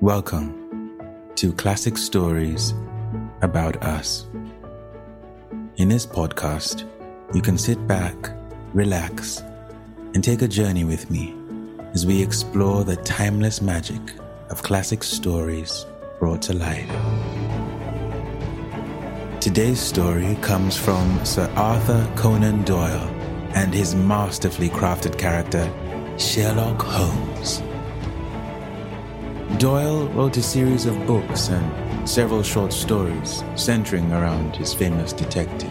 Welcome to Classic Stories About Us. In this podcast, you can sit back, relax, and take a journey with me as we explore the timeless magic of classic stories brought to life. Today's story comes from Sir Arthur Conan Doyle and his masterfully crafted character, Sherlock Holmes. Doyle wrote a series of books and several short stories centering around his famous detective.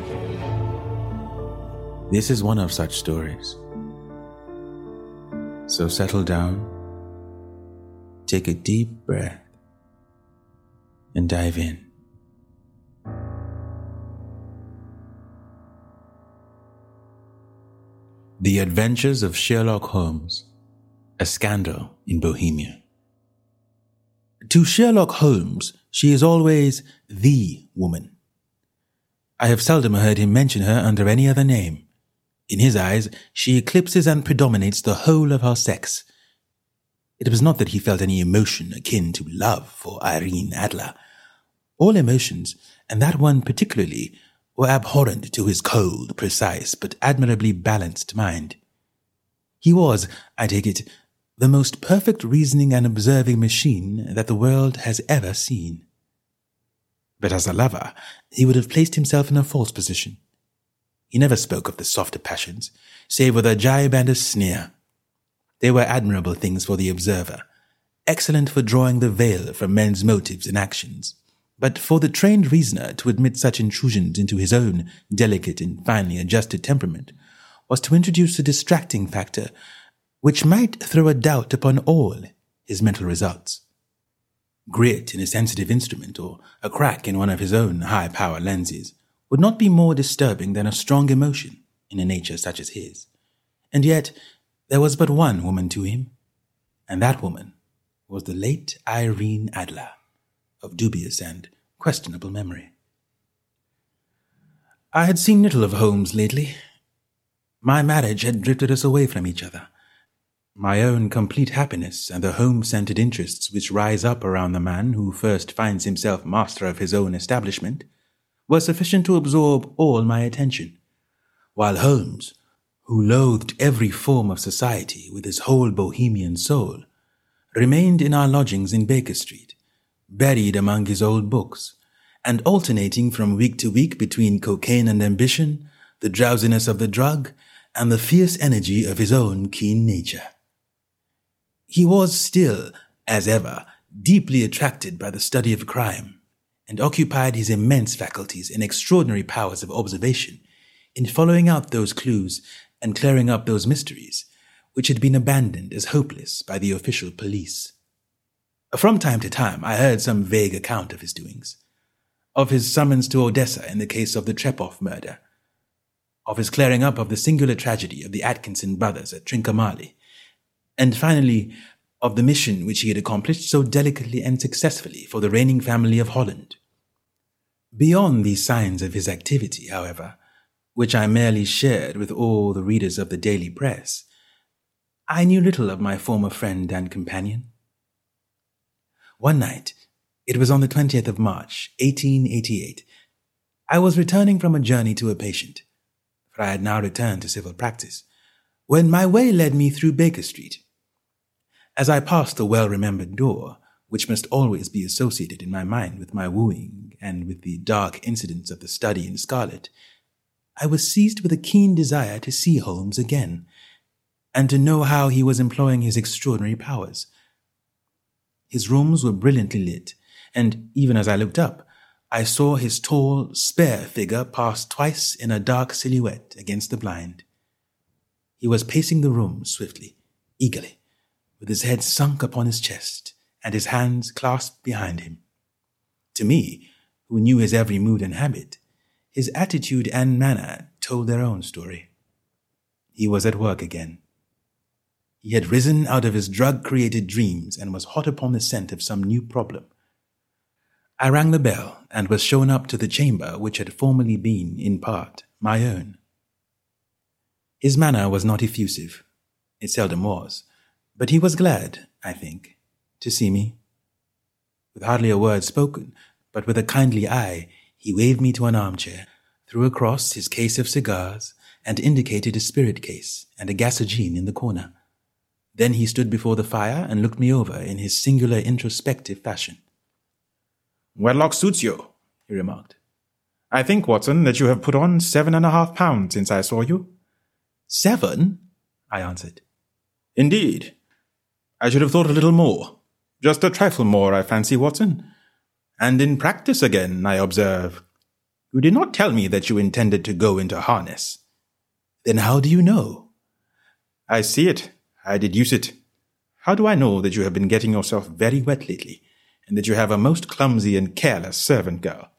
This is one of such stories. So settle down, take a deep breath, and dive in. The Adventures of Sherlock Holmes A Scandal in Bohemia. To Sherlock Holmes, she is always the woman. I have seldom heard him mention her under any other name. In his eyes, she eclipses and predominates the whole of her sex. It was not that he felt any emotion akin to love for Irene Adler. All emotions, and that one particularly, were abhorrent to his cold, precise, but admirably balanced mind. He was, I take it, the most perfect reasoning and observing machine that the world has ever seen. But as a lover, he would have placed himself in a false position. He never spoke of the softer passions, save with a jibe and a sneer. They were admirable things for the observer, excellent for drawing the veil from men's motives and actions. But for the trained reasoner to admit such intrusions into his own delicate and finely adjusted temperament was to introduce a distracting factor which might throw a doubt upon all his mental results. Grit in a sensitive instrument or a crack in one of his own high power lenses would not be more disturbing than a strong emotion in a nature such as his. And yet, there was but one woman to him, and that woman was the late Irene Adler, of dubious and questionable memory. I had seen little of Holmes lately. My marriage had drifted us away from each other my own complete happiness and the home centered interests which rise up around the man who first finds himself master of his own establishment were sufficient to absorb all my attention, while Holmes, who loathed every form of society with his whole bohemian soul, remained in our lodgings in Baker Street, buried among his old books, and alternating from week to week between cocaine and ambition, the drowsiness of the drug, and the fierce energy of his own keen nature. He was still, as ever, deeply attracted by the study of crime, and occupied his immense faculties and extraordinary powers of observation in following out those clues and clearing up those mysteries which had been abandoned as hopeless by the official police. From time to time, I heard some vague account of his doings, of his summons to Odessa in the case of the Trepoff murder, of his clearing up of the singular tragedy of the Atkinson brothers at Trincomalee, and finally, of the mission which he had accomplished so delicately and successfully for the reigning family of Holland. Beyond these signs of his activity, however, which I merely shared with all the readers of the daily press, I knew little of my former friend and companion. One night, it was on the 20th of March, 1888, I was returning from a journey to a patient, for I had now returned to civil practice, when my way led me through Baker Street as I passed the well remembered door, which must always be associated in my mind with my wooing and with the dark incidents of the study in scarlet, I was seized with a keen desire to see Holmes again, and to know how he was employing his extraordinary powers. His rooms were brilliantly lit, and even as I looked up, I saw his tall, spare figure pass twice in a dark silhouette against the blind. He was pacing the room swiftly, eagerly with his head sunk upon his chest and his hands clasped behind him. To me, who knew his every mood and habit, his attitude and manner told their own story. He was at work again. He had risen out of his drug created dreams and was hot upon the scent of some new problem. I rang the bell and was shown up to the chamber which had formerly been, in part, my own. His manner was not effusive. It seldom was but he was glad, I think, to see me. With hardly a word spoken, but with a kindly eye, he waved me to an armchair, threw across his case of cigars, and indicated a spirit case and a gasogene in the corner. Then he stood before the fire and looked me over in his singular introspective fashion. Wedlock suits you, he remarked. I think, Watson, that you have put on seven and a half pounds since I saw you. Seven? I answered. Indeed. I should have thought a little more. Just a trifle more, I fancy, Watson. And in practice again, I observe. You did not tell me that you intended to go into harness. Then how do you know? I see it. I deduce it. How do I know that you have been getting yourself very wet lately, and that you have a most clumsy and careless servant girl?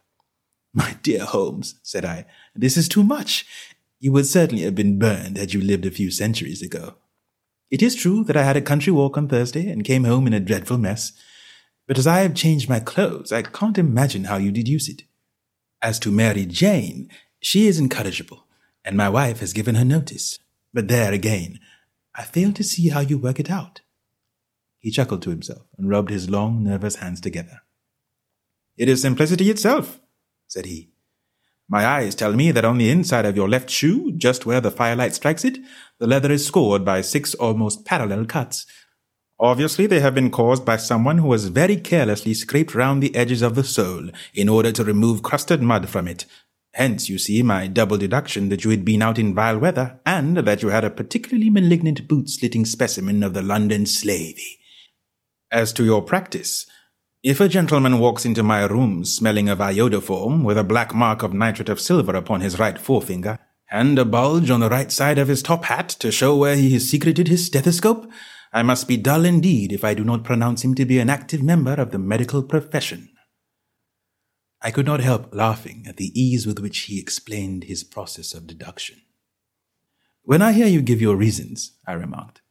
My dear Holmes, said I, this is too much. You would certainly have been burned had you lived a few centuries ago. It is true that I had a country walk on Thursday and came home in a dreadful mess, but as I have changed my clothes, I can't imagine how you deduce it. As to Mary Jane, she is incorrigible, and my wife has given her notice. But there again, I fail to see how you work it out. He chuckled to himself and rubbed his long, nervous hands together. It is simplicity itself, said he. My eyes tell me that on the inside of your left shoe, just where the firelight strikes it, the leather is scored by six almost parallel cuts. Obviously, they have been caused by someone who has very carelessly scraped round the edges of the sole in order to remove crusted mud from it. Hence, you see, my double deduction that you had been out in vile weather, and that you had a particularly malignant boot-slitting specimen of the London slavey. As to your practice, if a gentleman walks into my room smelling of iodoform with a black mark of nitrate of silver upon his right forefinger, and a bulge on the right side of his top hat to show where he has secreted his stethoscope, I must be dull indeed if I do not pronounce him to be an active member of the medical profession. I could not help laughing at the ease with which he explained his process of deduction. When I hear you give your reasons, I remarked,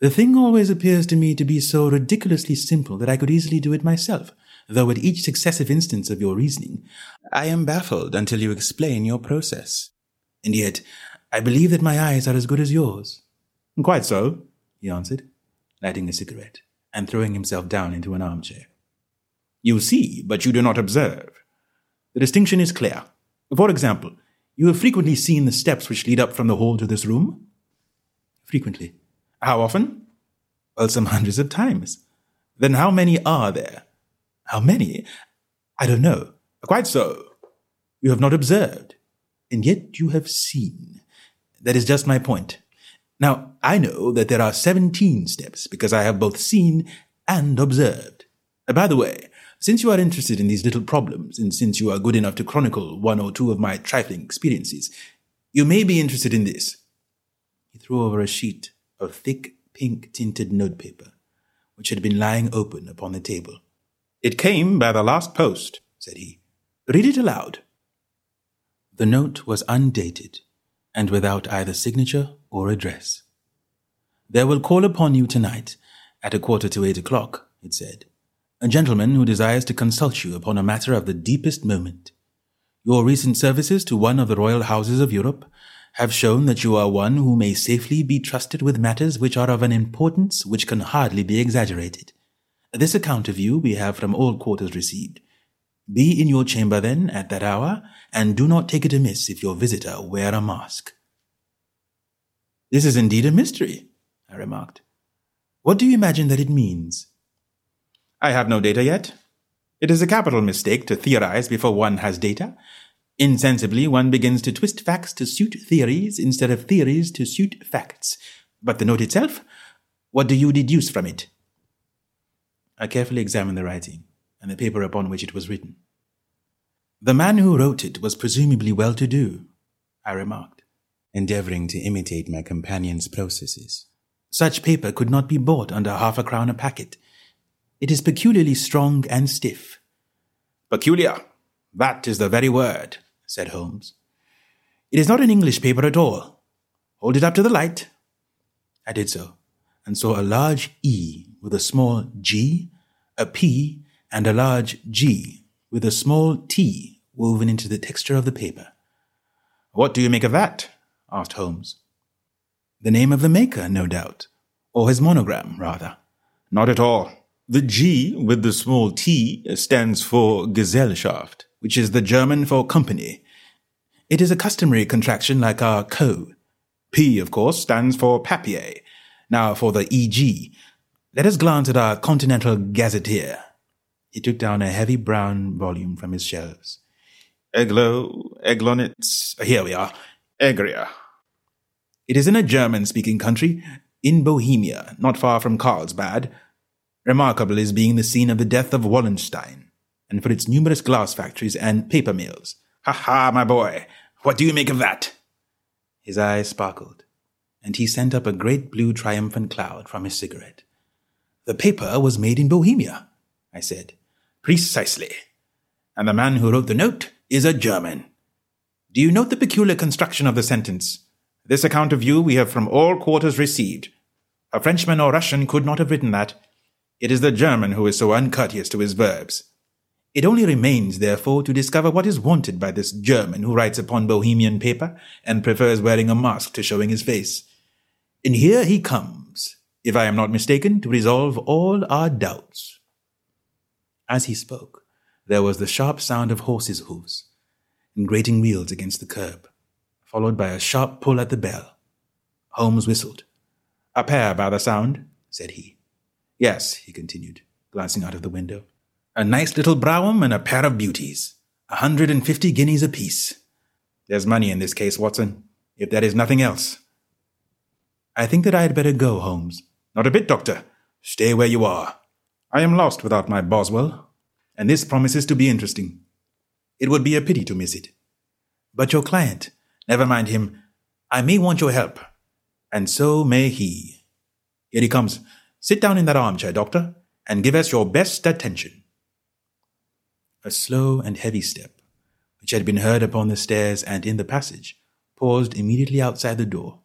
the thing always appears to me to be so ridiculously simple that I could easily do it myself, though at each successive instance of your reasoning, I am baffled until you explain your process. And yet, I believe that my eyes are as good as yours. Quite so, he answered, lighting a cigarette and throwing himself down into an armchair. You see, but you do not observe. The distinction is clear. For example, you have frequently seen the steps which lead up from the hall to this room? Frequently. How often? Well, some hundreds of times. Then how many are there? How many? I don't know. Quite so. You have not observed. And yet you have seen. That is just my point. Now, I know that there are 17 steps because I have both seen and observed. Uh, by the way, since you are interested in these little problems, and since you are good enough to chronicle one or two of my trifling experiences, you may be interested in this. He threw over a sheet of thick pink tinted notepaper, which had been lying open upon the table. It came by the last post, said he. Read it aloud. The note was undated and without either signature or address. There will call upon you tonight at a quarter to eight o'clock, it said, a gentleman who desires to consult you upon a matter of the deepest moment. Your recent services to one of the royal houses of Europe have shown that you are one who may safely be trusted with matters which are of an importance which can hardly be exaggerated. This account of you we have from all quarters received. Be in your chamber then at that hour, and do not take it amiss if your visitor wear a mask. This is indeed a mystery, I remarked. What do you imagine that it means? I have no data yet. It is a capital mistake to theorize before one has data, Insensibly, one begins to twist facts to suit theories instead of theories to suit facts. But the note itself, what do you deduce from it? I carefully examined the writing and the paper upon which it was written. The man who wrote it was presumably well to do, I remarked, endeavoring to imitate my companion's processes. Such paper could not be bought under half a crown a packet. It is peculiarly strong and stiff. Peculiar, that is the very word, said Holmes. It is not an English paper at all. Hold it up to the light. I did so, and saw a large E with a small g, a P, and a large G with a small T woven into the texture of the paper. What do you make of that? asked Holmes. The name of the maker, no doubt, or his monogram, rather. Not at all. The G with the small t stands for Gesellschaft, which is the German for company. It is a customary contraction like our co. P, of course, stands for papier. Now for the EG. Let us glance at our Continental Gazetteer. He took down a heavy brown volume from his shelves. Eglow, Eglonitz, here we are, Egria. It is in a German speaking country, in Bohemia, not far from Karlsbad. Remarkable as being the scene of the death of Wallenstein, and for its numerous glass factories and paper mills. Ha ha, my boy, what do you make of that? His eyes sparkled, and he sent up a great blue triumphant cloud from his cigarette. The paper was made in Bohemia, I said. Precisely. And the man who wrote the note is a German. Do you note the peculiar construction of the sentence? This account of you we have from all quarters received. A Frenchman or Russian could not have written that. It is the German who is so uncourteous to his verbs. It only remains, therefore, to discover what is wanted by this German who writes upon Bohemian paper and prefers wearing a mask to showing his face. And here he comes, if I am not mistaken, to resolve all our doubts. As he spoke, there was the sharp sound of horses' hoofs and grating wheels against the curb, followed by a sharp pull at the bell. Holmes whistled. A pair by the sound, said he. Yes, he continued, glancing out of the window. A nice little brougham and a pair of beauties. A hundred and fifty guineas apiece. There's money in this case, Watson, if there is nothing else. I think that I had better go, Holmes. Not a bit, Doctor. Stay where you are. I am lost without my Boswell, and this promises to be interesting. It would be a pity to miss it. But your client, never mind him. I may want your help, and so may he. Here he comes. Sit down in that armchair, Doctor, and give us your best attention. A slow and heavy step, which had been heard upon the stairs and in the passage, paused immediately outside the door.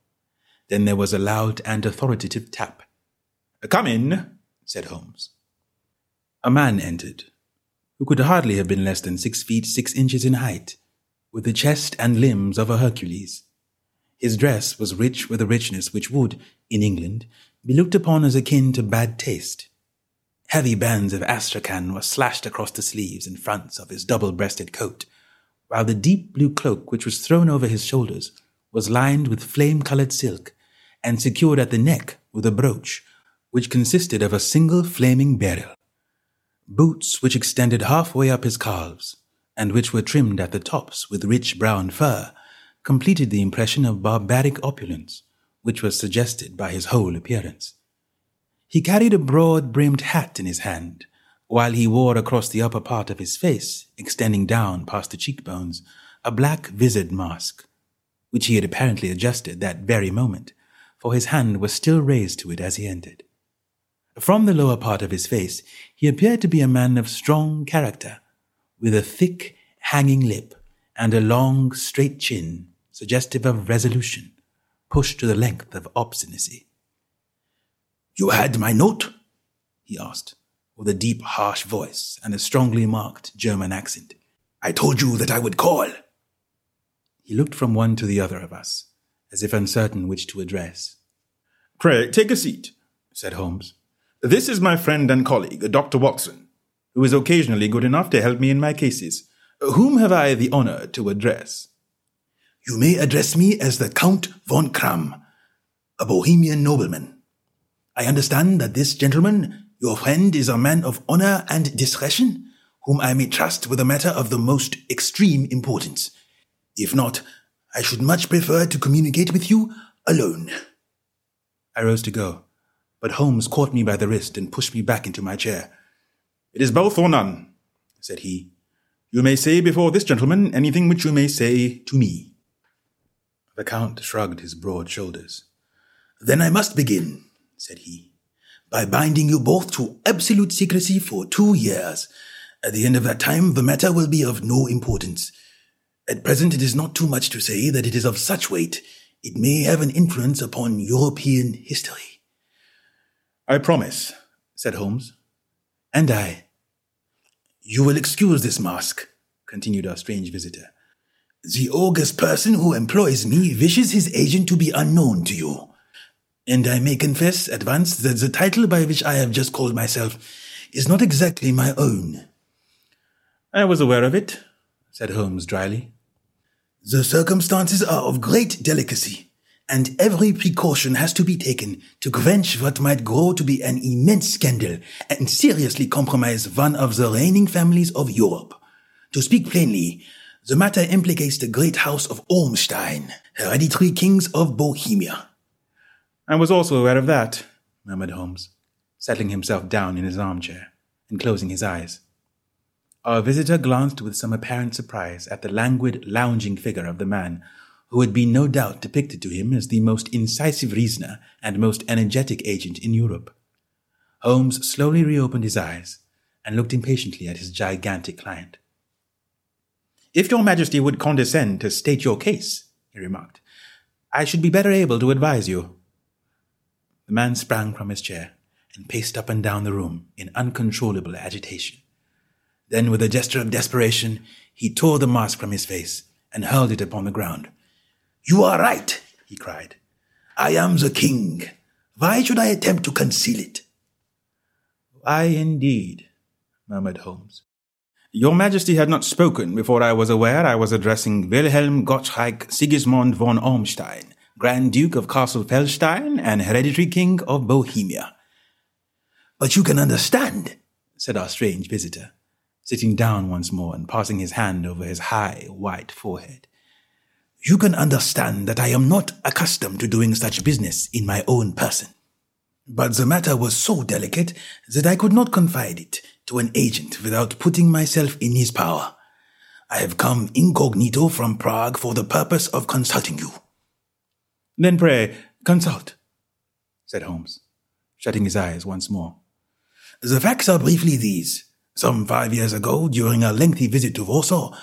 Then there was a loud and authoritative tap. Come in, said Holmes. A man entered, who could hardly have been less than six feet six inches in height, with the chest and limbs of a Hercules. His dress was rich with a richness which would, in England, be looked upon as akin to bad taste. Heavy bands of astrakhan were slashed across the sleeves and fronts of his double breasted coat, while the deep blue cloak which was thrown over his shoulders was lined with flame colored silk and secured at the neck with a brooch, which consisted of a single flaming beryl. Boots which extended halfway up his calves, and which were trimmed at the tops with rich brown fur, completed the impression of barbaric opulence which was suggested by his whole appearance. He carried a broad brimmed hat in his hand, while he wore across the upper part of his face, extending down past the cheekbones, a black visored mask, which he had apparently adjusted that very moment, for his hand was still raised to it as he entered. From the lower part of his face, he appeared to be a man of strong character, with a thick, hanging lip and a long, straight chin, suggestive of resolution, pushed to the length of obstinacy. You had my note? he asked, with a deep, harsh voice and a strongly marked German accent. I told you that I would call. He looked from one to the other of us, as if uncertain which to address. Pray, take a seat, said Holmes. This is my friend and colleague, Dr. Watson, who is occasionally good enough to help me in my cases. Whom have I the honor to address? You may address me as the Count von Kramm, a Bohemian nobleman. I understand that this gentleman, your friend, is a man of honor and discretion, whom I may trust with a matter of the most extreme importance. If not, I should much prefer to communicate with you alone. I rose to go, but Holmes caught me by the wrist and pushed me back into my chair. It is both or none, said he. You may say before this gentleman anything which you may say to me. The Count shrugged his broad shoulders. Then I must begin, said he, by binding you both to absolute secrecy for two years. At the end of that time, the matter will be of no importance. At present, it is not too much to say that it is of such weight, it may have an influence upon European history. I promise, said Holmes. And I. You will excuse this mask, continued our strange visitor. The august person who employs me wishes his agent to be unknown to you and I may confess at once that the title by which I have just called myself is not exactly my own. I was aware of it, said Holmes dryly. The circumstances are of great delicacy, and every precaution has to be taken to quench what might grow to be an immense scandal and seriously compromise one of the reigning families of Europe. To speak plainly, the matter implicates the great house of Ormstein, hereditary kings of Bohemia. I was also aware of that, murmured Holmes, settling himself down in his armchair and closing his eyes. Our visitor glanced with some apparent surprise at the languid, lounging figure of the man, who had been no doubt depicted to him as the most incisive reasoner and most energetic agent in Europe. Holmes slowly reopened his eyes and looked impatiently at his gigantic client. If your majesty would condescend to state your case, he remarked, I should be better able to advise you. The man sprang from his chair and paced up and down the room in uncontrollable agitation. Then, with a gesture of desperation, he tore the mask from his face and hurled it upon the ground. You are right, he cried. I am the king. Why should I attempt to conceal it? Why, indeed, murmured Holmes. Your Majesty had not spoken before I was aware I was addressing Wilhelm Gottschalk Sigismund von Ormstein, Grand Duke of Cassel-Felstein and Hereditary King of Bohemia. But you can understand, said our strange visitor sitting down once more and passing his hand over his high, white forehead. You can understand that I am not accustomed to doing such business in my own person. But the matter was so delicate that I could not confide it to an agent without putting myself in his power. I have come incognito from Prague for the purpose of consulting you. Then pray, consult, said Holmes, shutting his eyes once more. The facts are briefly these. Some five years ago, during a lengthy visit to Warsaw,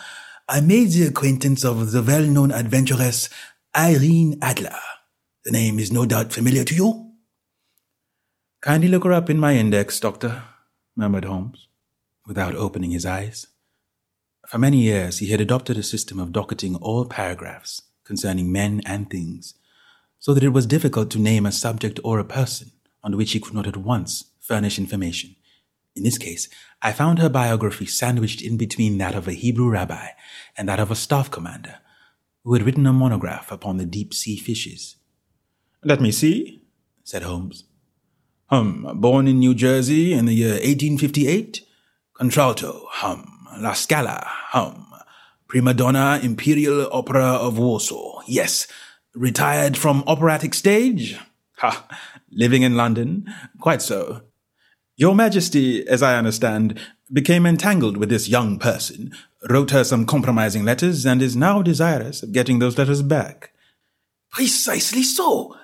I made the acquaintance of the well-known adventuress Irene Adler. The name is no doubt familiar to you? Kindly look her up in my index, Doctor, murmured Holmes, without opening his eyes. For many years he had adopted a system of docketing all paragraphs concerning men and things, so that it was difficult to name a subject or a person on which he could not at once furnish information. In this case, I found her biography sandwiched in between that of a Hebrew rabbi and that of a staff commander who had written a monograph upon the deep sea fishes. Let me see, said Holmes. Hum, born in New Jersey in the year 1858. Contralto, hum. La Scala, hum. Prima donna Imperial Opera of Warsaw, yes. Retired from operatic stage? Ha! Living in London? Quite so. Your Majesty, as I understand, became entangled with this young person, wrote her some compromising letters, and is now desirous of getting those letters back. Precisely so.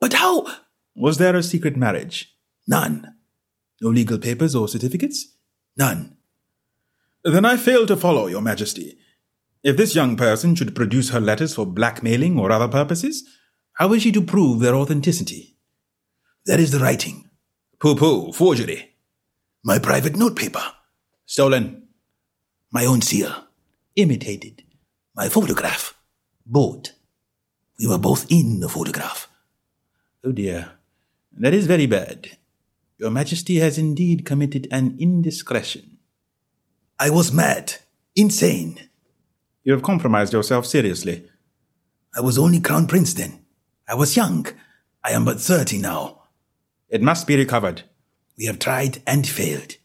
But how? Was there a secret marriage? None. No legal papers or certificates? None. Then I fail to follow, Your Majesty. If this young person should produce her letters for blackmailing or other purposes, how is she to prove their authenticity? There is the writing. Pooh pooh, forgery. My private notepaper. Stolen. My own seal. Imitated. My photograph. Bought. We were both in the photograph. Oh dear. That is very bad. Your Majesty has indeed committed an indiscretion. I was mad. Insane. You have compromised yourself seriously. I was only Crown Prince then. I was young. I am but thirty now. It must be recovered. We have tried and failed.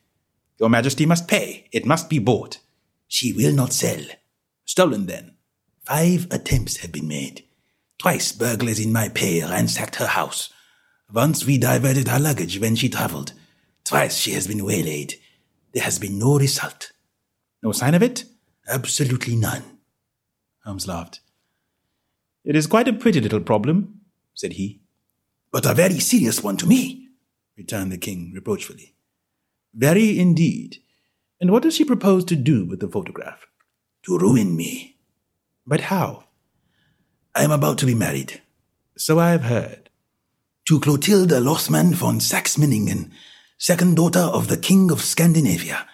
Your Majesty must pay. It must be bought. She will not sell. Stolen then. Five attempts have been made. Twice burglars in my pay ransacked her house. Once we diverted her luggage when she travelled. Twice she has been waylaid. There has been no result. No sign of it? Absolutely none. Holmes laughed. It is quite a pretty little problem, said he but a very serious one to me, returned the king reproachfully. Very indeed. And what does she propose to do with the photograph? To ruin me. But how? I am about to be married. So I have heard. To Clotilde Lothman von Saxe-Meiningen, second daughter of the King of Scandinavia.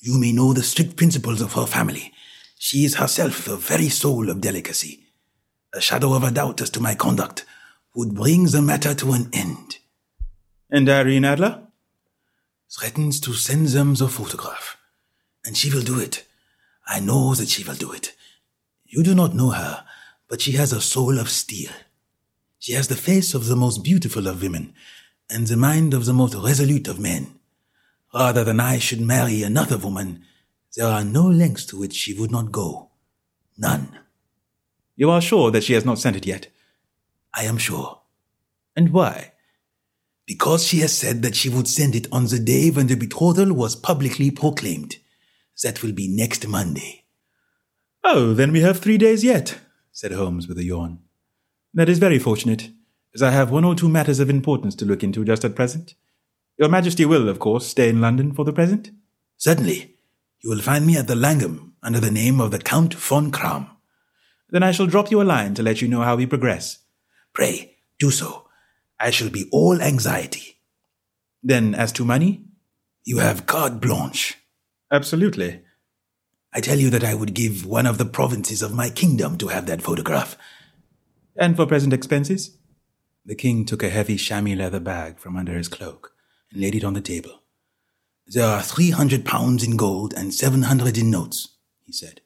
You may know the strict principles of her family. She is herself the very soul of delicacy. A shadow of a doubt as to my conduct would bring the matter to an end. And Irene Adler? threatens to send them the photograph. And she will do it. I know that she will do it. You do not know her, but she has a soul of steel. She has the face of the most beautiful of women, and the mind of the most resolute of men. Rather than I should marry another woman, there are no lengths to which she would not go. None. You are sure that she has not sent it yet? I am sure. And why? Because she has said that she would send it on the day when the betrothal was publicly proclaimed. That will be next Monday. Oh, then we have three days yet, said Holmes with a yawn. That is very fortunate, as I have one or two matters of importance to look into just at present. Your Majesty will, of course, stay in London for the present? Certainly. You will find me at the Langham under the name of the Count von Kramm. Then I shall drop you a line to let you know how we progress. Pray, do so. I shall be all anxiety. Then, as to money? You have carte blanche. Absolutely. I tell you that I would give one of the provinces of my kingdom to have that photograph. And for present expenses? The king took a heavy chamois leather bag from under his cloak and laid it on the table. There are three hundred pounds in gold and seven hundred in notes, he said.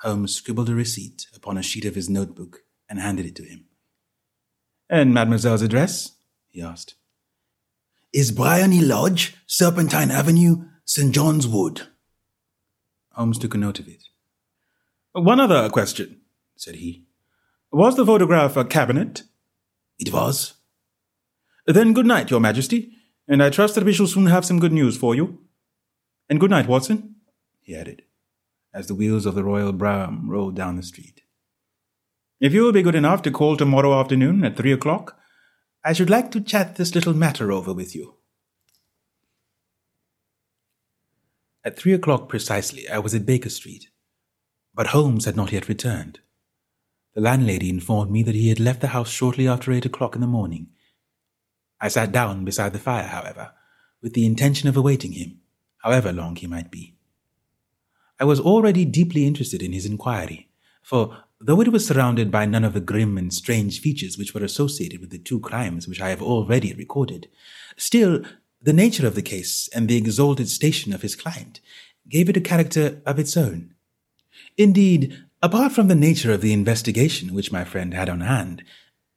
Holmes scribbled a receipt upon a sheet of his notebook and handed it to him. And mademoiselle's address? he asked. Is Briony Lodge, Serpentine Avenue, St. John's Wood. Holmes took a note of it. One other question, said he. Was the photograph a cabinet? It was. Then good night, Your Majesty, and I trust that we shall soon have some good news for you. And good night, Watson, he added, as the wheels of the royal brougham rolled down the street. If you will be good enough to call tomorrow afternoon at three o'clock, I should like to chat this little matter over with you. At three o'clock precisely, I was at Baker Street, but Holmes had not yet returned. The landlady informed me that he had left the house shortly after eight o'clock in the morning. I sat down beside the fire, however, with the intention of awaiting him, however long he might be. I was already deeply interested in his inquiry, for though it was surrounded by none of the grim and strange features which were associated with the two crimes which I have already recorded, still the nature of the case and the exalted station of his client gave it a character of its own. Indeed, Apart from the nature of the investigation which my friend had on hand,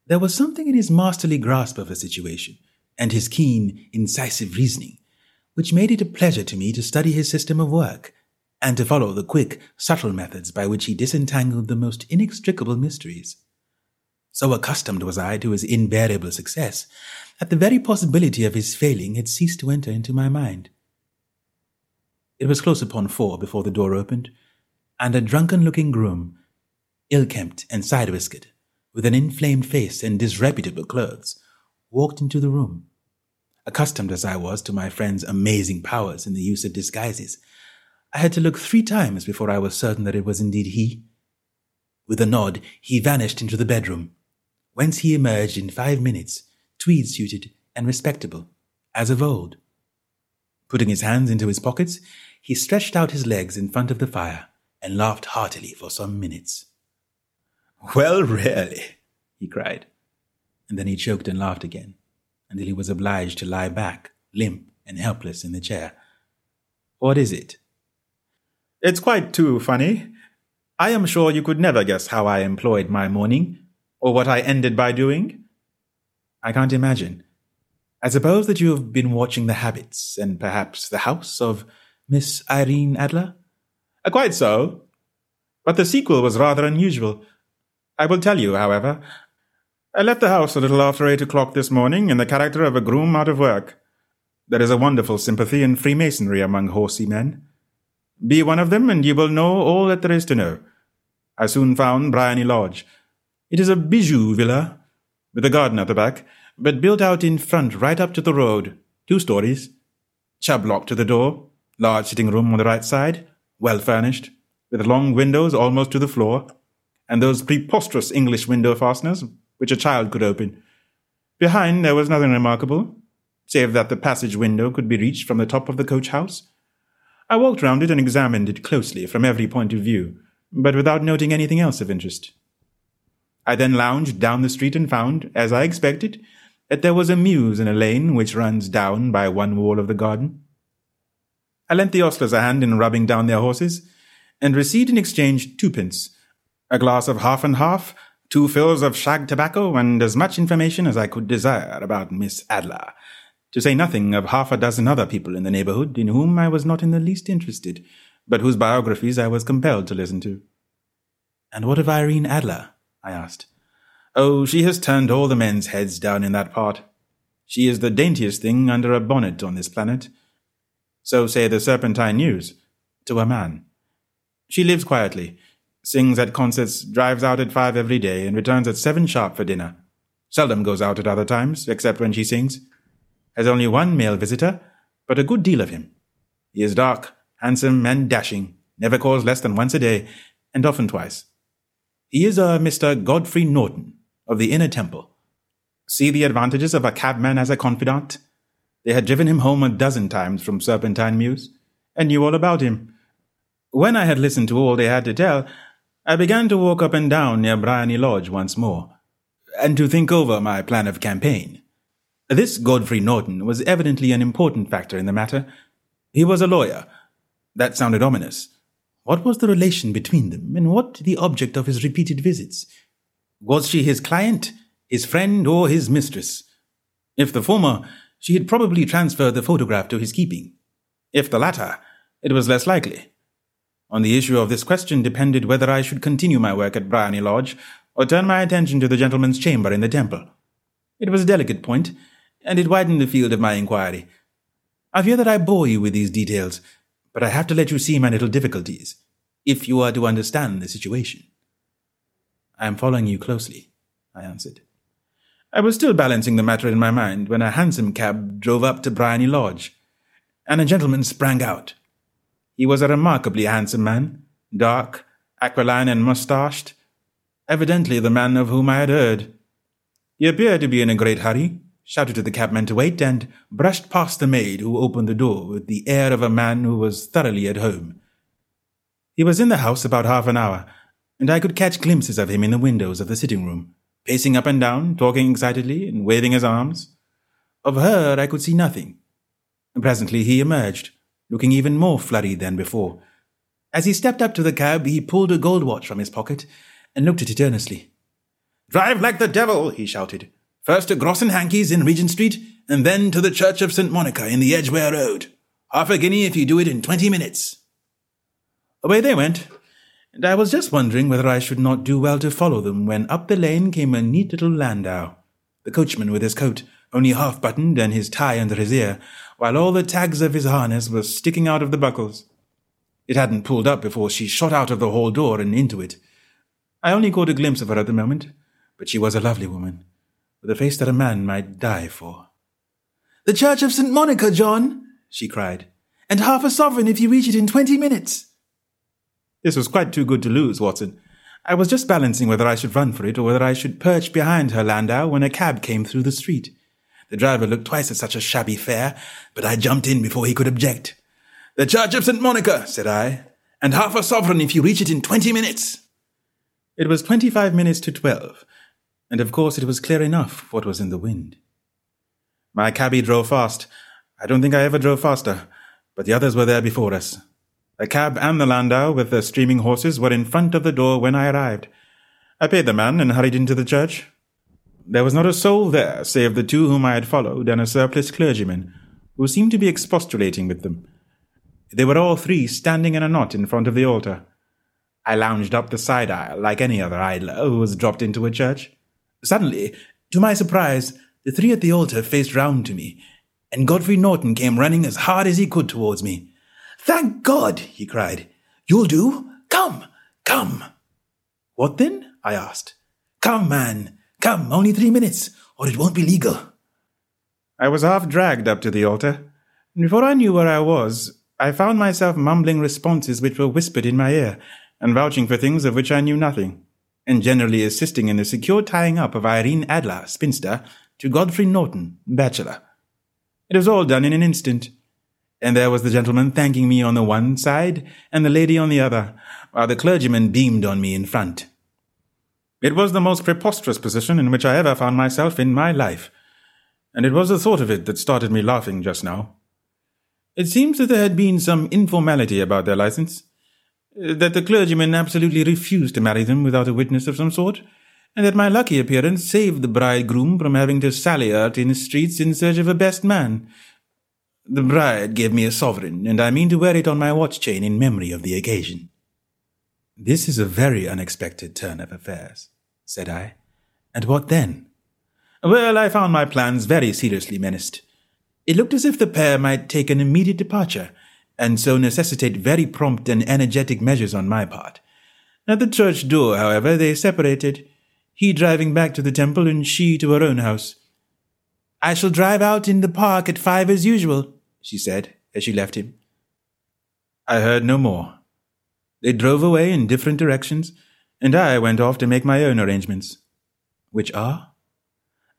there was something in his masterly grasp of the situation and his keen, incisive reasoning which made it a pleasure to me to study his system of work and to follow the quick, subtle methods by which he disentangled the most inextricable mysteries. So accustomed was I to his invariable success that the very possibility of his failing had ceased to enter into my mind. It was close upon four before the door opened, and a drunken looking groom, ill kempt and side whiskered, with an inflamed face and disreputable clothes, walked into the room. Accustomed as I was to my friend's amazing powers in the use of disguises, I had to look three times before I was certain that it was indeed he. With a nod, he vanished into the bedroom, whence he emerged in five minutes, tweed suited and respectable, as of old. Putting his hands into his pockets, he stretched out his legs in front of the fire and laughed heartily for some minutes. Well, really, he cried, and then he choked and laughed again, until he was obliged to lie back, limp and helpless in the chair. What is it? It's quite too funny. I am sure you could never guess how I employed my morning, or what I ended by doing. I can't imagine. I suppose that you have been watching the habits and perhaps the house of Miss Irene Adler? Uh, quite so. But the sequel was rather unusual. I will tell you, however. I left the house a little after eight o'clock this morning in the character of a groom out of work. There is a wonderful sympathy in Freemasonry among horsey men. Be one of them, and you will know all that there is to know. I soon found Briony Lodge. It is a bijou villa, with a garden at the back, but built out in front right up to the road, two stories. Chubb lock to the door, large sitting room on the right side, well furnished, with long windows almost to the floor, and those preposterous English window fasteners which a child could open. Behind there was nothing remarkable, save that the passage window could be reached from the top of the coach house. I walked round it and examined it closely from every point of view, but without noting anything else of interest. I then lounged down the street and found, as I expected, that there was a mews in a lane which runs down by one wall of the garden. I lent the ostlers a hand in rubbing down their horses, and received in exchange twopence, a glass of half and half, two fills of shag tobacco, and as much information as I could desire about Miss Adler, to say nothing of half a dozen other people in the neighbourhood in whom I was not in the least interested, but whose biographies I was compelled to listen to. And what of Irene Adler? I asked. Oh, she has turned all the men's heads down in that part. She is the daintiest thing under a bonnet on this planet. So say the Serpentine Mews, to a man. She lives quietly, sings at concerts, drives out at five every day, and returns at seven sharp for dinner. Seldom goes out at other times, except when she sings. Has only one male visitor, but a good deal of him. He is dark, handsome, and dashing, never calls less than once a day, and often twice. He is a Mr. Godfrey Norton, of the Inner Temple. See the advantages of a cabman as a confidant? They had driven him home a dozen times from Serpentine Mews, and knew all about him. When I had listened to all they had to tell, I began to walk up and down near Briony Lodge once more, and to think over my plan of campaign. This Godfrey Norton was evidently an important factor in the matter. He was a lawyer. That sounded ominous. What was the relation between them, and what the object of his repeated visits? Was she his client, his friend, or his mistress? If the former, she had probably transferred the photograph to his keeping. If the latter, it was less likely. On the issue of this question depended whether I should continue my work at Briony Lodge or turn my attention to the gentleman's chamber in the temple. It was a delicate point, and it widened the field of my inquiry. I fear that I bore you with these details, but I have to let you see my little difficulties, if you are to understand the situation. I am following you closely, I answered. I was still balancing the matter in my mind when a hansom cab drove up to Briony Lodge, and a gentleman sprang out. He was a remarkably handsome man, dark, aquiline, and moustached, evidently the man of whom I had heard. He appeared to be in a great hurry, shouted to the cabman to wait, and brushed past the maid who opened the door with the air of a man who was thoroughly at home. He was in the house about half an hour, and I could catch glimpses of him in the windows of the sitting room, pacing up and down, talking excitedly, and waving his arms. Of her I could see nothing. Presently he emerged, looking even more flurried than before. As he stepped up to the cab, he pulled a gold watch from his pocket and looked at it earnestly. Drive like the devil, he shouted. First to Gross and Hankey's in Regent Street, and then to the Church of St. Monica in the Edgware Road. Half a guinea if you do it in twenty minutes. Away they went, and I was just wondering whether I should not do well to follow them when up the lane came a neat little landau, the coachman with his coat only half buttoned and his tie under his ear, while all the tags of his harness were sticking out of the buckles. It hadn't pulled up before she shot out of the hall door and into it. I only caught a glimpse of her at the moment, but she was a lovely woman, with a face that a man might die for. The Church of St. Monica, John, she cried, and half a sovereign if you reach it in twenty minutes. This was quite too good to lose, Watson. I was just balancing whether I should run for it or whether I should perch behind her landau when a cab came through the street. The driver looked twice at such a shabby fare, but I jumped in before he could object. The Church of St. Monica, said I, and half a sovereign if you reach it in twenty minutes. It was twenty-five minutes to twelve, and of course it was clear enough what was in the wind. My cabby drove fast. I don't think I ever drove faster, but the others were there before us. The cab and the landau with the streaming horses were in front of the door when I arrived. I paid the man and hurried into the church. There was not a soul there save the two whom I had followed and a surpliced clergyman, who seemed to be expostulating with them. They were all three standing in a knot in front of the altar. I lounged up the side aisle like any other idler who was dropped into a church. Suddenly, to my surprise, the three at the altar faced round to me, and Godfrey Norton came running as hard as he could towards me. Thank God, he cried. You'll do. Come, come. What then? I asked. Come, man. Come, only three minutes, or it won't be legal. I was half dragged up to the altar, and before I knew where I was, I found myself mumbling responses which were whispered in my ear, and vouching for things of which I knew nothing, and generally assisting in the secure tying up of Irene Adler, spinster, to Godfrey Norton, bachelor. It was all done in an instant and there was the gentleman thanking me on the one side and the lady on the other, while the clergyman beamed on me in front. It was the most preposterous position in which I ever found myself in my life. and it was the thought of it that started me laughing just now. It seems that there had been some informality about their license, that the clergyman absolutely refused to marry them without a witness of some sort, and that my lucky appearance saved the bridegroom from having to sally out in the streets in search of a best man. The bride gave me a sovereign, and I mean to wear it on my watch chain in memory of the occasion. This is a very unexpected turn of affairs, said I. And what then? Well, I found my plans very seriously menaced. It looked as if the pair might take an immediate departure, and so necessitate very prompt and energetic measures on my part. At the church door, however, they separated, he driving back to the temple and she to her own house. I shall drive out in the park at five as usual, she said as she left him. I heard no more. They drove away in different directions, and I went off to make my own arrangements. Which are?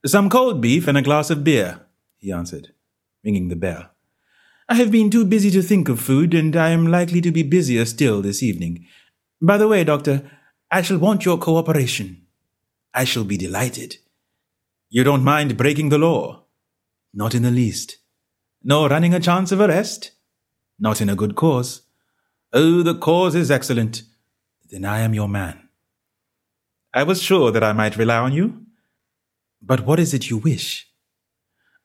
Some cold beef and a glass of beer, he answered, ringing the bell. I have been too busy to think of food, and I am likely to be busier still this evening. By the way, Doctor, I shall want your cooperation. I shall be delighted. You don't mind breaking the law? Not in the least. Nor running a chance of arrest? Not in a good cause. Oh, the cause is excellent. Then I am your man. I was sure that I might rely on you. But what is it you wish?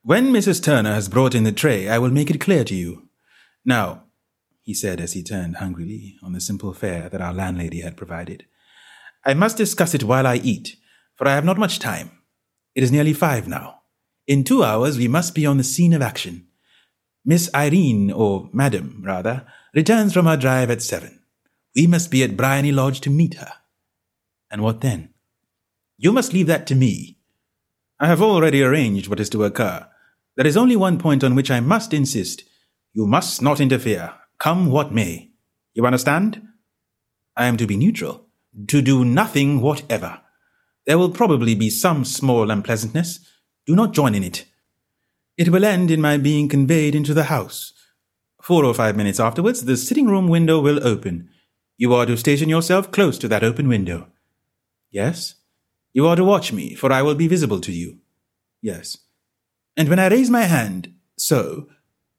When Mrs. Turner has brought in the tray, I will make it clear to you. Now, he said as he turned hungrily on the simple fare that our landlady had provided, I must discuss it while I eat, for I have not much time. It is nearly five now. In two hours we must be on the scene of action. Miss Irene, or Madam, rather, returns from her drive at seven. We must be at Briony Lodge to meet her. And what then? You must leave that to me. I have already arranged what is to occur. There is only one point on which I must insist. You must not interfere, come what may. You understand? I am to be neutral, to do nothing whatever. There will probably be some small unpleasantness. Do not join in it. It will end in my being conveyed into the house. Four or five minutes afterwards, the sitting room window will open. You are to station yourself close to that open window. Yes? You are to watch me, for I will be visible to you. Yes. And when I raise my hand, so,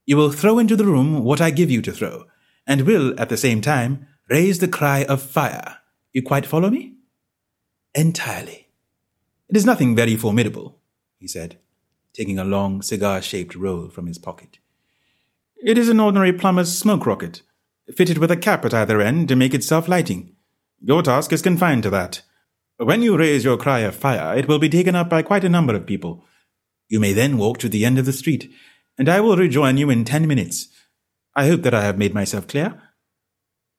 you will throw into the room what I give you to throw, and will, at the same time, raise the cry of fire. You quite follow me? Entirely. It is nothing very formidable, he said, taking a long cigar shaped roll from his pocket. It is an ordinary plumber's smoke rocket, fitted with a cap at either end to make it self lighting. Your task is confined to that. When you raise your cry of fire, it will be taken up by quite a number of people. You may then walk to the end of the street, and I will rejoin you in ten minutes. I hope that I have made myself clear.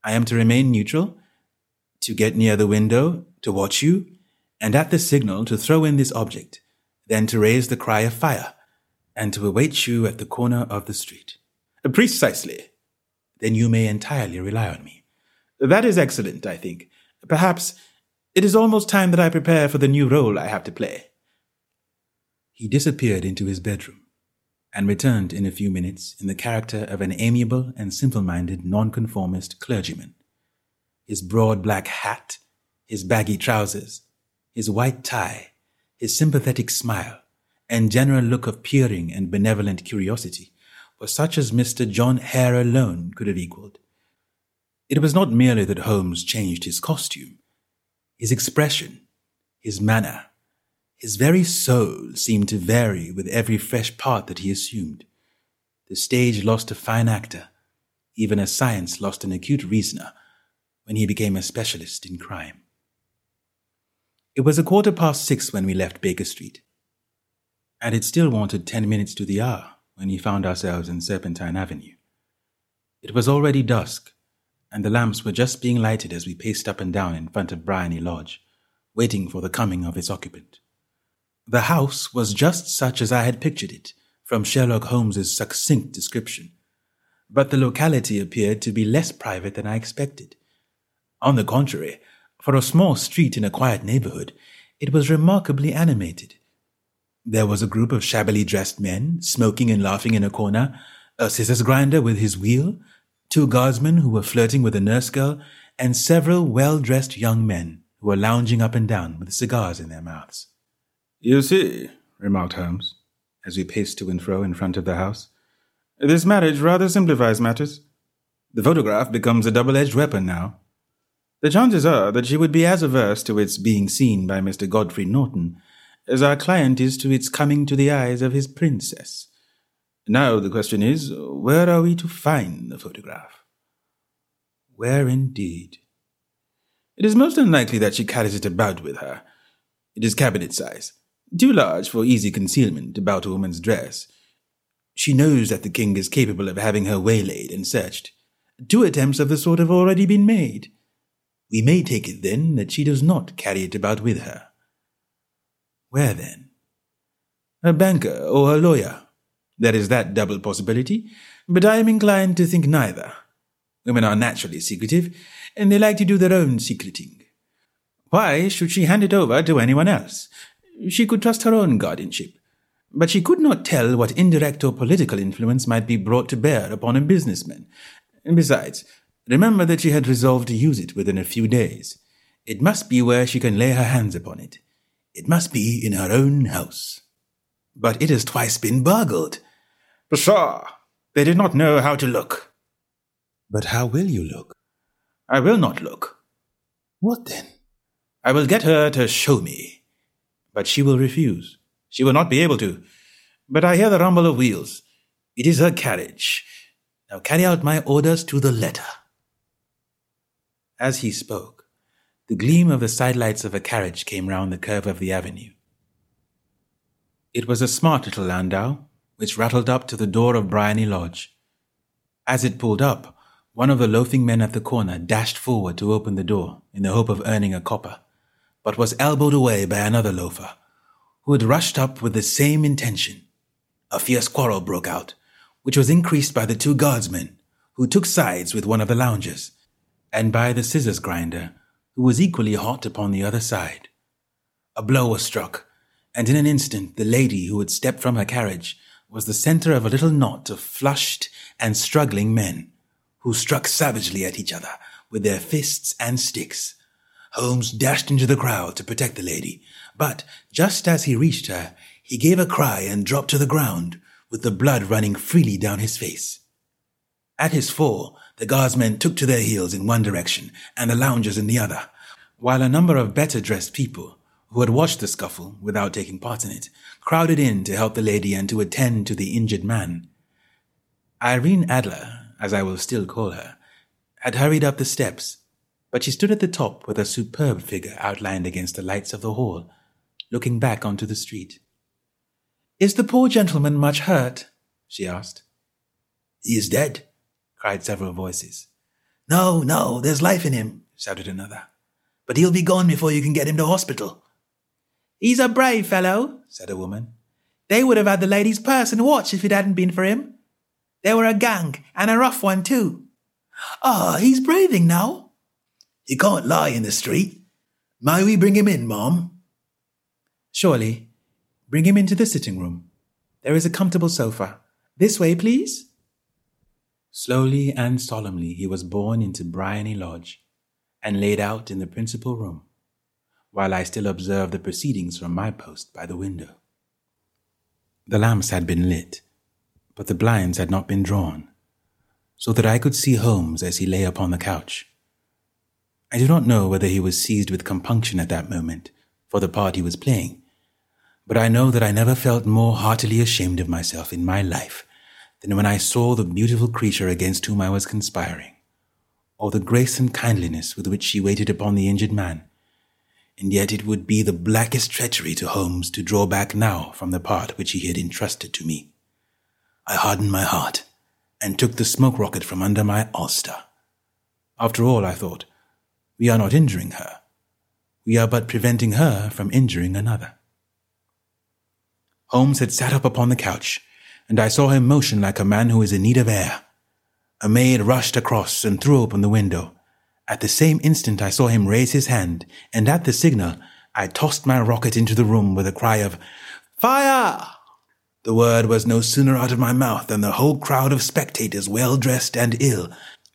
I am to remain neutral, to get near the window, to watch you, and at the signal to throw in this object, then to raise the cry of fire, and to await you at the corner of the street. Precisely. Then you may entirely rely on me. That is excellent, I think. Perhaps it is almost time that I prepare for the new role I have to play. He disappeared into his bedroom and returned in a few minutes in the character of an amiable and simple minded nonconformist clergyman. His broad black hat, his baggy trousers, his white tie, his sympathetic smile, and general look of peering and benevolent curiosity were such as Mr. John Hare alone could have equalled. It was not merely that Holmes changed his costume, his expression, his manner, his very soul seemed to vary with every fresh part that he assumed. The stage lost a fine actor, even as science lost an acute reasoner when he became a specialist in crime. It was a quarter past six when we left Baker Street, and it still wanted ten minutes to the hour when we found ourselves in Serpentine Avenue. It was already dusk, and the lamps were just being lighted as we paced up and down in front of Briony Lodge, waiting for the coming of its occupant. The house was just such as I had pictured it from Sherlock Holmes's succinct description, but the locality appeared to be less private than I expected. On the contrary, for a small street in a quiet neighborhood, it was remarkably animated. There was a group of shabbily dressed men, smoking and laughing in a corner, a scissors grinder with his wheel, two guardsmen who were flirting with a nurse girl, and several well dressed young men who were lounging up and down with cigars in their mouths. You see, remarked Holmes, as we paced to and fro in front of the house. This marriage rather simplifies matters. The photograph becomes a double edged weapon now. The chances are that she would be as averse to its being seen by Mr. Godfrey Norton as our client is to its coming to the eyes of his princess. Now the question is, where are we to find the photograph? Where indeed? It is most unlikely that she carries it about with her. It is cabinet size, too large for easy concealment about a woman's dress. She knows that the king is capable of having her waylaid and searched. Two attempts of the sort have already been made. We may take it, then, that she does not carry it about with her. Where, then? A banker or a lawyer? There is that double possibility, but I am inclined to think neither. Women are naturally secretive, and they like to do their own secreting. Why should she hand it over to anyone else? She could trust her own guardianship. But she could not tell what indirect or political influence might be brought to bear upon a businessman. And besides, remember that she had resolved to use it within a few days. It must be where she can lay her hands upon it. It must be in her own house. But it has twice been burgled. Pshaw! They did not know how to look. But how will you look? I will not look. What then? I will get her to show me. But she will refuse. She will not be able to. But I hear the rumble of wheels. It is her carriage. Now carry out my orders to the letter. As he spoke, the gleam of the sidelights of a carriage came round the curve of the avenue. It was a smart little landau, which rattled up to the door of Briony Lodge. As it pulled up, one of the loafing men at the corner dashed forward to open the door in the hope of earning a copper, but was elbowed away by another loafer, who had rushed up with the same intention. A fierce quarrel broke out, which was increased by the two guardsmen, who took sides with one of the loungers, and by the scissors grinder, who was equally hot upon the other side. A blow was struck, and in an instant the lady who had stepped from her carriage was the center of a little knot of flushed and struggling men, who struck savagely at each other with their fists and sticks. Holmes dashed into the crowd to protect the lady, but just as he reached her, he gave a cry and dropped to the ground, with the blood running freely down his face. At his fall, the guardsmen took to their heels in one direction and the loungers in the other, while a number of better dressed people, who had watched the scuffle without taking part in it, crowded in to help the lady and to attend to the injured man. Irene Adler, as I will still call her, had hurried up the steps, but she stood at the top with a superb figure outlined against the lights of the hall, looking back onto the street. Is the poor gentleman much hurt? she asked. He is dead, cried several voices. No, no, there's life in him, shouted another. But he'll be gone before you can get him to hospital. He's a brave fellow, said a woman. They would have had the lady's purse and watch if it hadn't been for him. They were a gang, and a rough one too. Ah, he's breathing now. He can't lie in the street. May we bring him in, ma'am? Surely. Bring him into the sitting room. There is a comfortable sofa. This way, please. Slowly and solemnly he was borne into Briony Lodge and laid out in the principal room, while I still observed the proceedings from my post by the window. The lamps had been lit, but the blinds had not been drawn, so that I could see Holmes as he lay upon the couch. I do not know whether he was seized with compunction at that moment for the part he was playing, but I know that I never felt more heartily ashamed of myself in my life than when I saw the beautiful creature against whom I was conspiring, or the grace and kindliness with which she waited upon the injured man. And yet it would be the blackest treachery to Holmes to draw back now from the part which he had entrusted to me. I hardened my heart and took the smoke rocket from under my ulster. After all, I thought, we are not injuring her. We are but preventing her from injuring another. Holmes had sat up upon the couch, and I saw him motion like a man who is in need of air. A maid rushed across and threw open the window. At the same instant, I saw him raise his hand, and at the signal, I tossed my rocket into the room with a cry of, Fire! The word was no sooner out of my mouth than the whole crowd of spectators, well dressed and ill,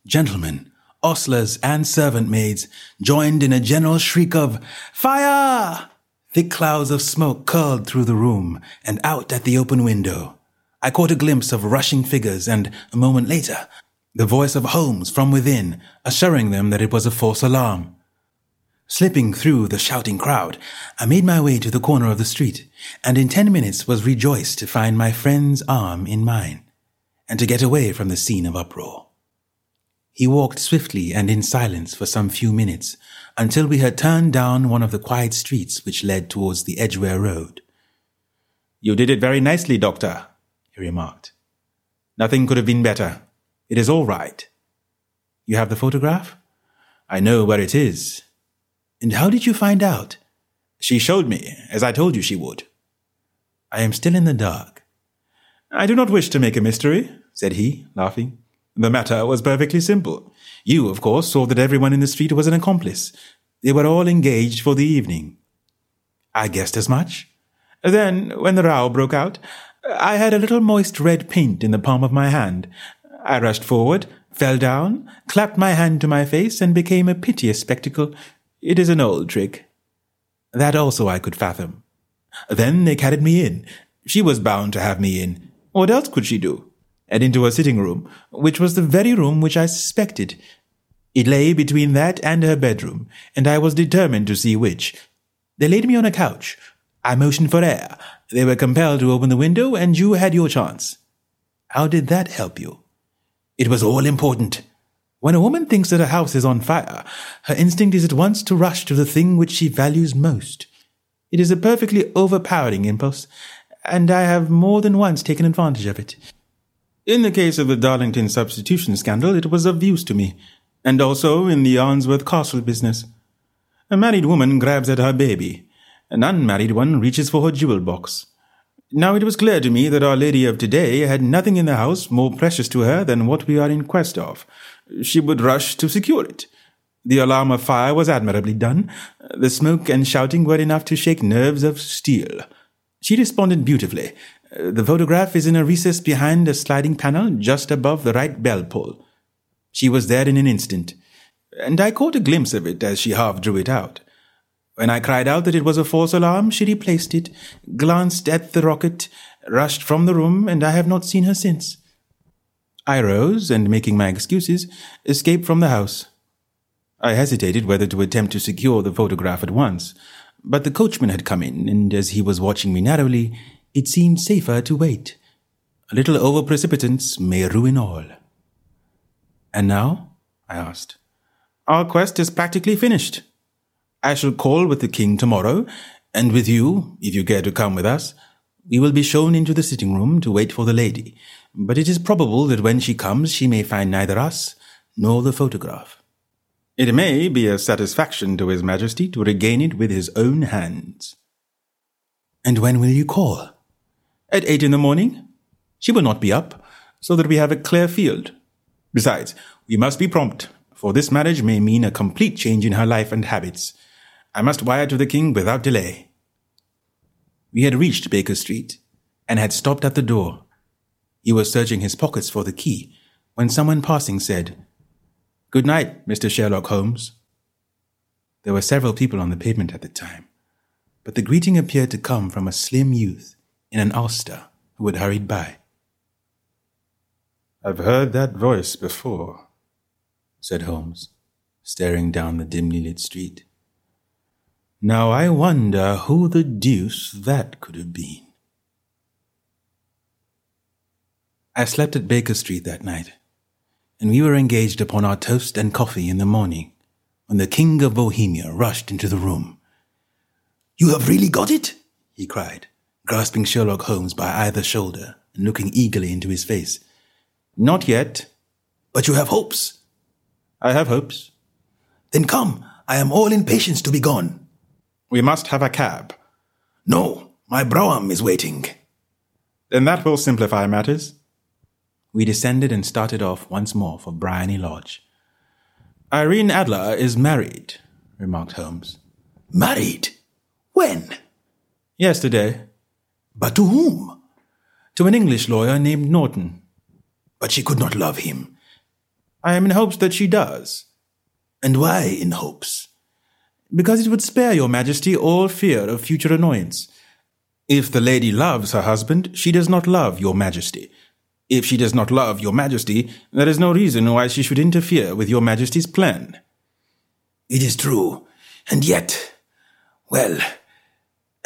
gentlemen, ostlers, and servant maids, joined in a general shriek of, Fire! Thick clouds of smoke curled through the room and out at the open window. I caught a glimpse of rushing figures, and a moment later, the voice of Holmes from within, assuring them that it was a false alarm. Slipping through the shouting crowd, I made my way to the corner of the street, and in ten minutes was rejoiced to find my friend's arm in mine, and to get away from the scene of uproar. He walked swiftly and in silence for some few minutes, until we had turned down one of the quiet streets which led towards the Edgware Road. You did it very nicely, Doctor, he remarked. Nothing could have been better. It is all right. You have the photograph? I know where it is. And how did you find out? She showed me, as I told you she would. I am still in the dark. I do not wish to make a mystery, said he, laughing. The matter was perfectly simple. You, of course, saw that everyone in the street was an accomplice. They were all engaged for the evening. I guessed as much. Then, when the row broke out, I had a little moist red paint in the palm of my hand. I rushed forward, fell down, clapped my hand to my face, and became a piteous spectacle. It is an old trick. That also I could fathom. Then they carried me in. She was bound to have me in. What else could she do? And into her sitting room, which was the very room which I suspected. It lay between that and her bedroom, and I was determined to see which. They laid me on a couch. I motioned for air. They were compelled to open the window, and you had your chance. How did that help you? It was all important. When a woman thinks that her house is on fire, her instinct is at once to rush to the thing which she values most. It is a perfectly overpowering impulse, and I have more than once taken advantage of it. In the case of the Darlington substitution scandal, it was of use to me, and also in the Arnsworth Castle business. A married woman grabs at her baby. An unmarried one reaches for her jewel box. Now it was clear to me that Our Lady of today had nothing in the house more precious to her than what we are in quest of. She would rush to secure it. The alarm of fire was admirably done. The smoke and shouting were enough to shake nerves of steel. She responded beautifully, the photograph is in a recess behind a sliding panel just above the right bell pull. She was there in an instant, and I caught a glimpse of it as she half drew it out. When I cried out that it was a false alarm, she replaced it, glanced at the rocket, rushed from the room, and I have not seen her since. I rose, and making my excuses, escaped from the house. I hesitated whether to attempt to secure the photograph at once, but the coachman had come in, and as he was watching me narrowly, it seemed safer to wait. A little over precipitance may ruin all. And now? I asked. Our quest is practically finished. I shall call with the king tomorrow, and with you, if you care to come with us. We will be shown into the sitting room to wait for the lady, but it is probable that when she comes she may find neither us nor the photograph. It may be a satisfaction to His Majesty to regain it with his own hands. And when will you call? At eight in the morning? She will not be up, so that we have a clear field. Besides, we must be prompt, for this marriage may mean a complete change in her life and habits. I must wire to the king without delay. We had reached Baker Street and had stopped at the door. He was searching his pockets for the key when someone passing said, Good night, Mr. Sherlock Holmes. There were several people on the pavement at the time, but the greeting appeared to come from a slim youth in an ulster who had hurried by. I've heard that voice before, said Holmes, staring down the dimly lit street. Now I wonder who the deuce that could have been. I slept at Baker Street that night, and we were engaged upon our toast and coffee in the morning when the King of Bohemia rushed into the room. You have really got it? he cried grasping Sherlock Holmes by either shoulder and looking eagerly into his face. Not yet. But you have hopes. I have hopes. Then come, I am all impatience to be gone. We must have a cab. No, my brougham is waiting. Then that will simplify matters. We descended and started off once more for Briony Lodge. Irene Adler is married, remarked Holmes. Married? When? Yesterday. But to whom? To an English lawyer named Norton. But she could not love him. I am in hopes that she does. And why in hopes? Because it would spare your majesty all fear of future annoyance. If the lady loves her husband, she does not love your majesty. If she does not love your majesty, there is no reason why she should interfere with your majesty's plan. It is true. And yet, well,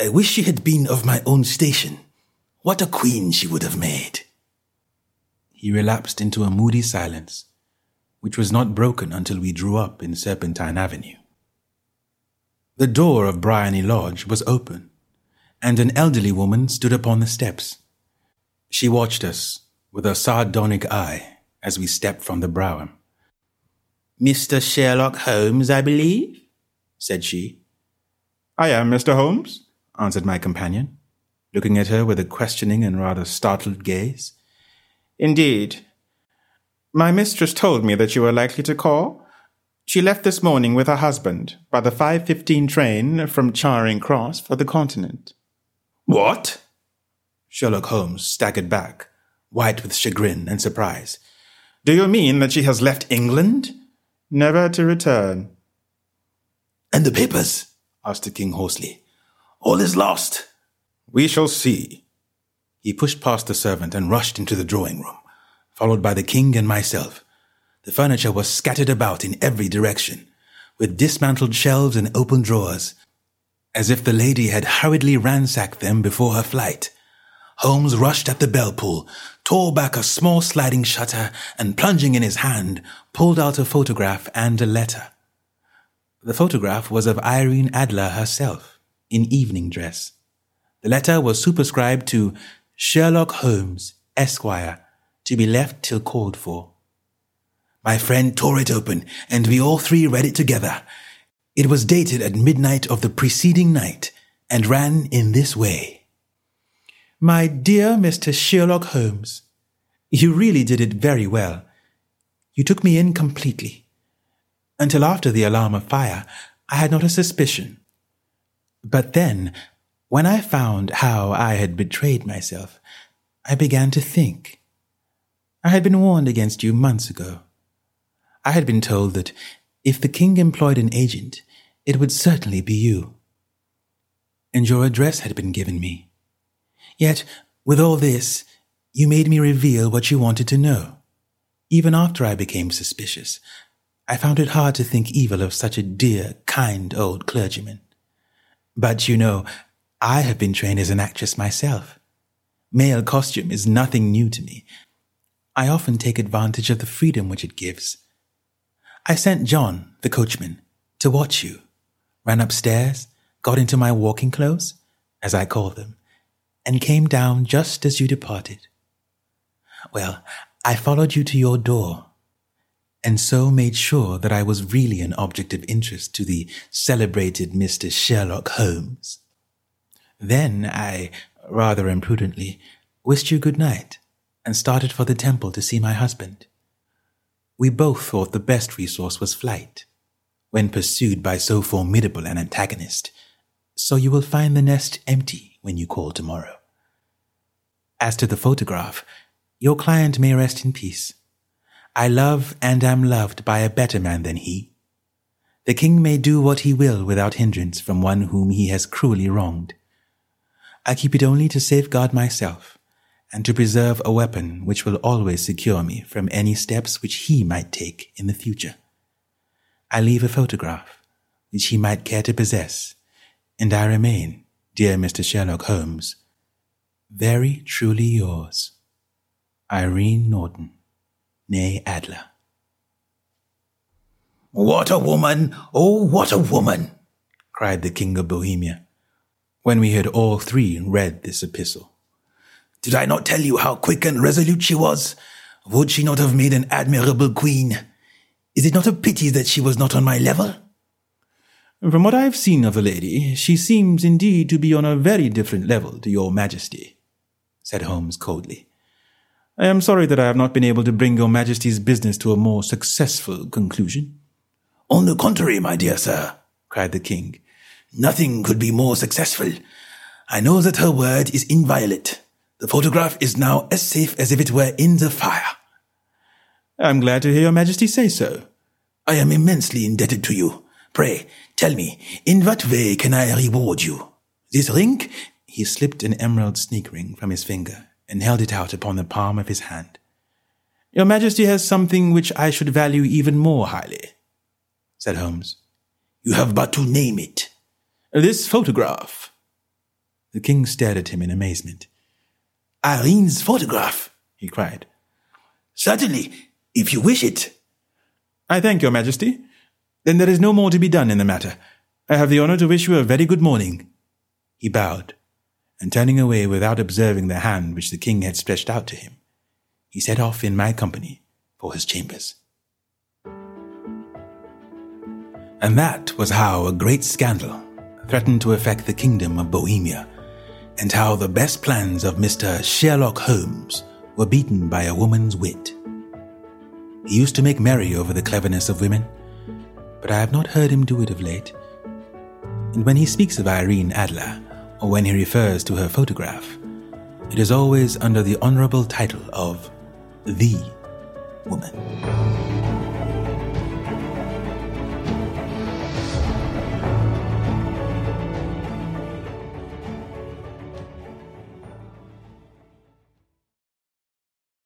I wish she had been of my own station. What a queen she would have made. He relapsed into a moody silence, which was not broken until we drew up in Serpentine Avenue. The door of Briony Lodge was open, and an elderly woman stood upon the steps. She watched us with a sardonic eye as we stepped from the brougham. Mr. Sherlock Holmes, I believe, said she. I am Mr. Holmes, answered my companion, looking at her with a questioning and rather startled gaze. Indeed. My mistress told me that you were likely to call. She left this morning with her husband by the 5.15 train from Charing Cross for the continent. What? Sherlock Holmes staggered back, white with chagrin and surprise. Do you mean that she has left England? Never to return. And the papers? asked the king hoarsely. All is lost. We shall see. He pushed past the servant and rushed into the drawing room, followed by the king and myself. The furniture was scattered about in every direction, with dismantled shelves and open drawers, as if the lady had hurriedly ransacked them before her flight. Holmes rushed at the bell pull, tore back a small sliding shutter, and plunging in his hand, pulled out a photograph and a letter. The photograph was of Irene Adler herself, in evening dress. The letter was superscribed to Sherlock Holmes, Esquire, to be left till called for. My friend tore it open, and we all three read it together. It was dated at midnight of the preceding night, and ran in this way. My dear Mr. Sherlock Holmes, you really did it very well. You took me in completely. Until after the alarm of fire, I had not a suspicion. But then when I found how I had betrayed myself, I began to think. I had been warned against you months ago. I had been told that if the king employed an agent, it would certainly be you. And your address had been given me. Yet, with all this, you made me reveal what you wanted to know. Even after I became suspicious, I found it hard to think evil of such a dear, kind old clergyman. But you know, I have been trained as an actress myself. Male costume is nothing new to me. I often take advantage of the freedom which it gives. I sent John, the coachman, to watch you, ran upstairs, got into my walking clothes, as I call them, and came down just as you departed. Well, I followed you to your door, and so made sure that I was really an object of interest to the celebrated Mr. Sherlock Holmes. Then I, rather imprudently, wished you good night and started for the temple to see my husband. We both thought the best resource was flight when pursued by so formidable an antagonist, so you will find the nest empty when you call tomorrow. As to the photograph, your client may rest in peace. I love and am loved by a better man than he. The king may do what he will without hindrance from one whom he has cruelly wronged. I keep it only to safeguard myself and to preserve a weapon which will always secure me from any steps which he might take in the future. I leave a photograph which he might care to possess, and I remain, dear Mr. Sherlock Holmes, very truly yours, Irene Norton, née Adler. What a woman! Oh, what a woman! cried the King of Bohemia when we had all three read this epistle. Did I not tell you how quick and resolute she was? Would she not have made an admirable queen? Is it not a pity that she was not on my level? From what I have seen of the lady, she seems indeed to be on a very different level to your majesty, said Holmes coldly. I am sorry that I have not been able to bring your majesty's business to a more successful conclusion. On the contrary, my dear sir, cried the king, Nothing could be more successful. I know that her word is inviolate. The photograph is now as safe as if it were in the fire. I'm glad to hear your majesty say so. I am immensely indebted to you. Pray, tell me, in what way can I reward you? This ring? He slipped an emerald sneak ring from his finger and held it out upon the palm of his hand. Your Majesty has something which I should value even more highly, said Holmes. You have but to name it. This photograph. The king stared at him in amazement. Irene's photograph, he cried. Certainly, if you wish it. I thank your majesty. Then there is no more to be done in the matter. I have the honor to wish you a very good morning. He bowed, and turning away without observing the hand which the king had stretched out to him, he set off in my company for his chambers. And that was how a great scandal threatened to affect the kingdom of Bohemia, and how the best plans of Mr. Sherlock Holmes were beaten by a woman's wit. He used to make merry over the cleverness of women, but I have not heard him do it of late. And when he speaks of Irene Adler, or when he refers to her photograph, it is always under the honorable title of the woman.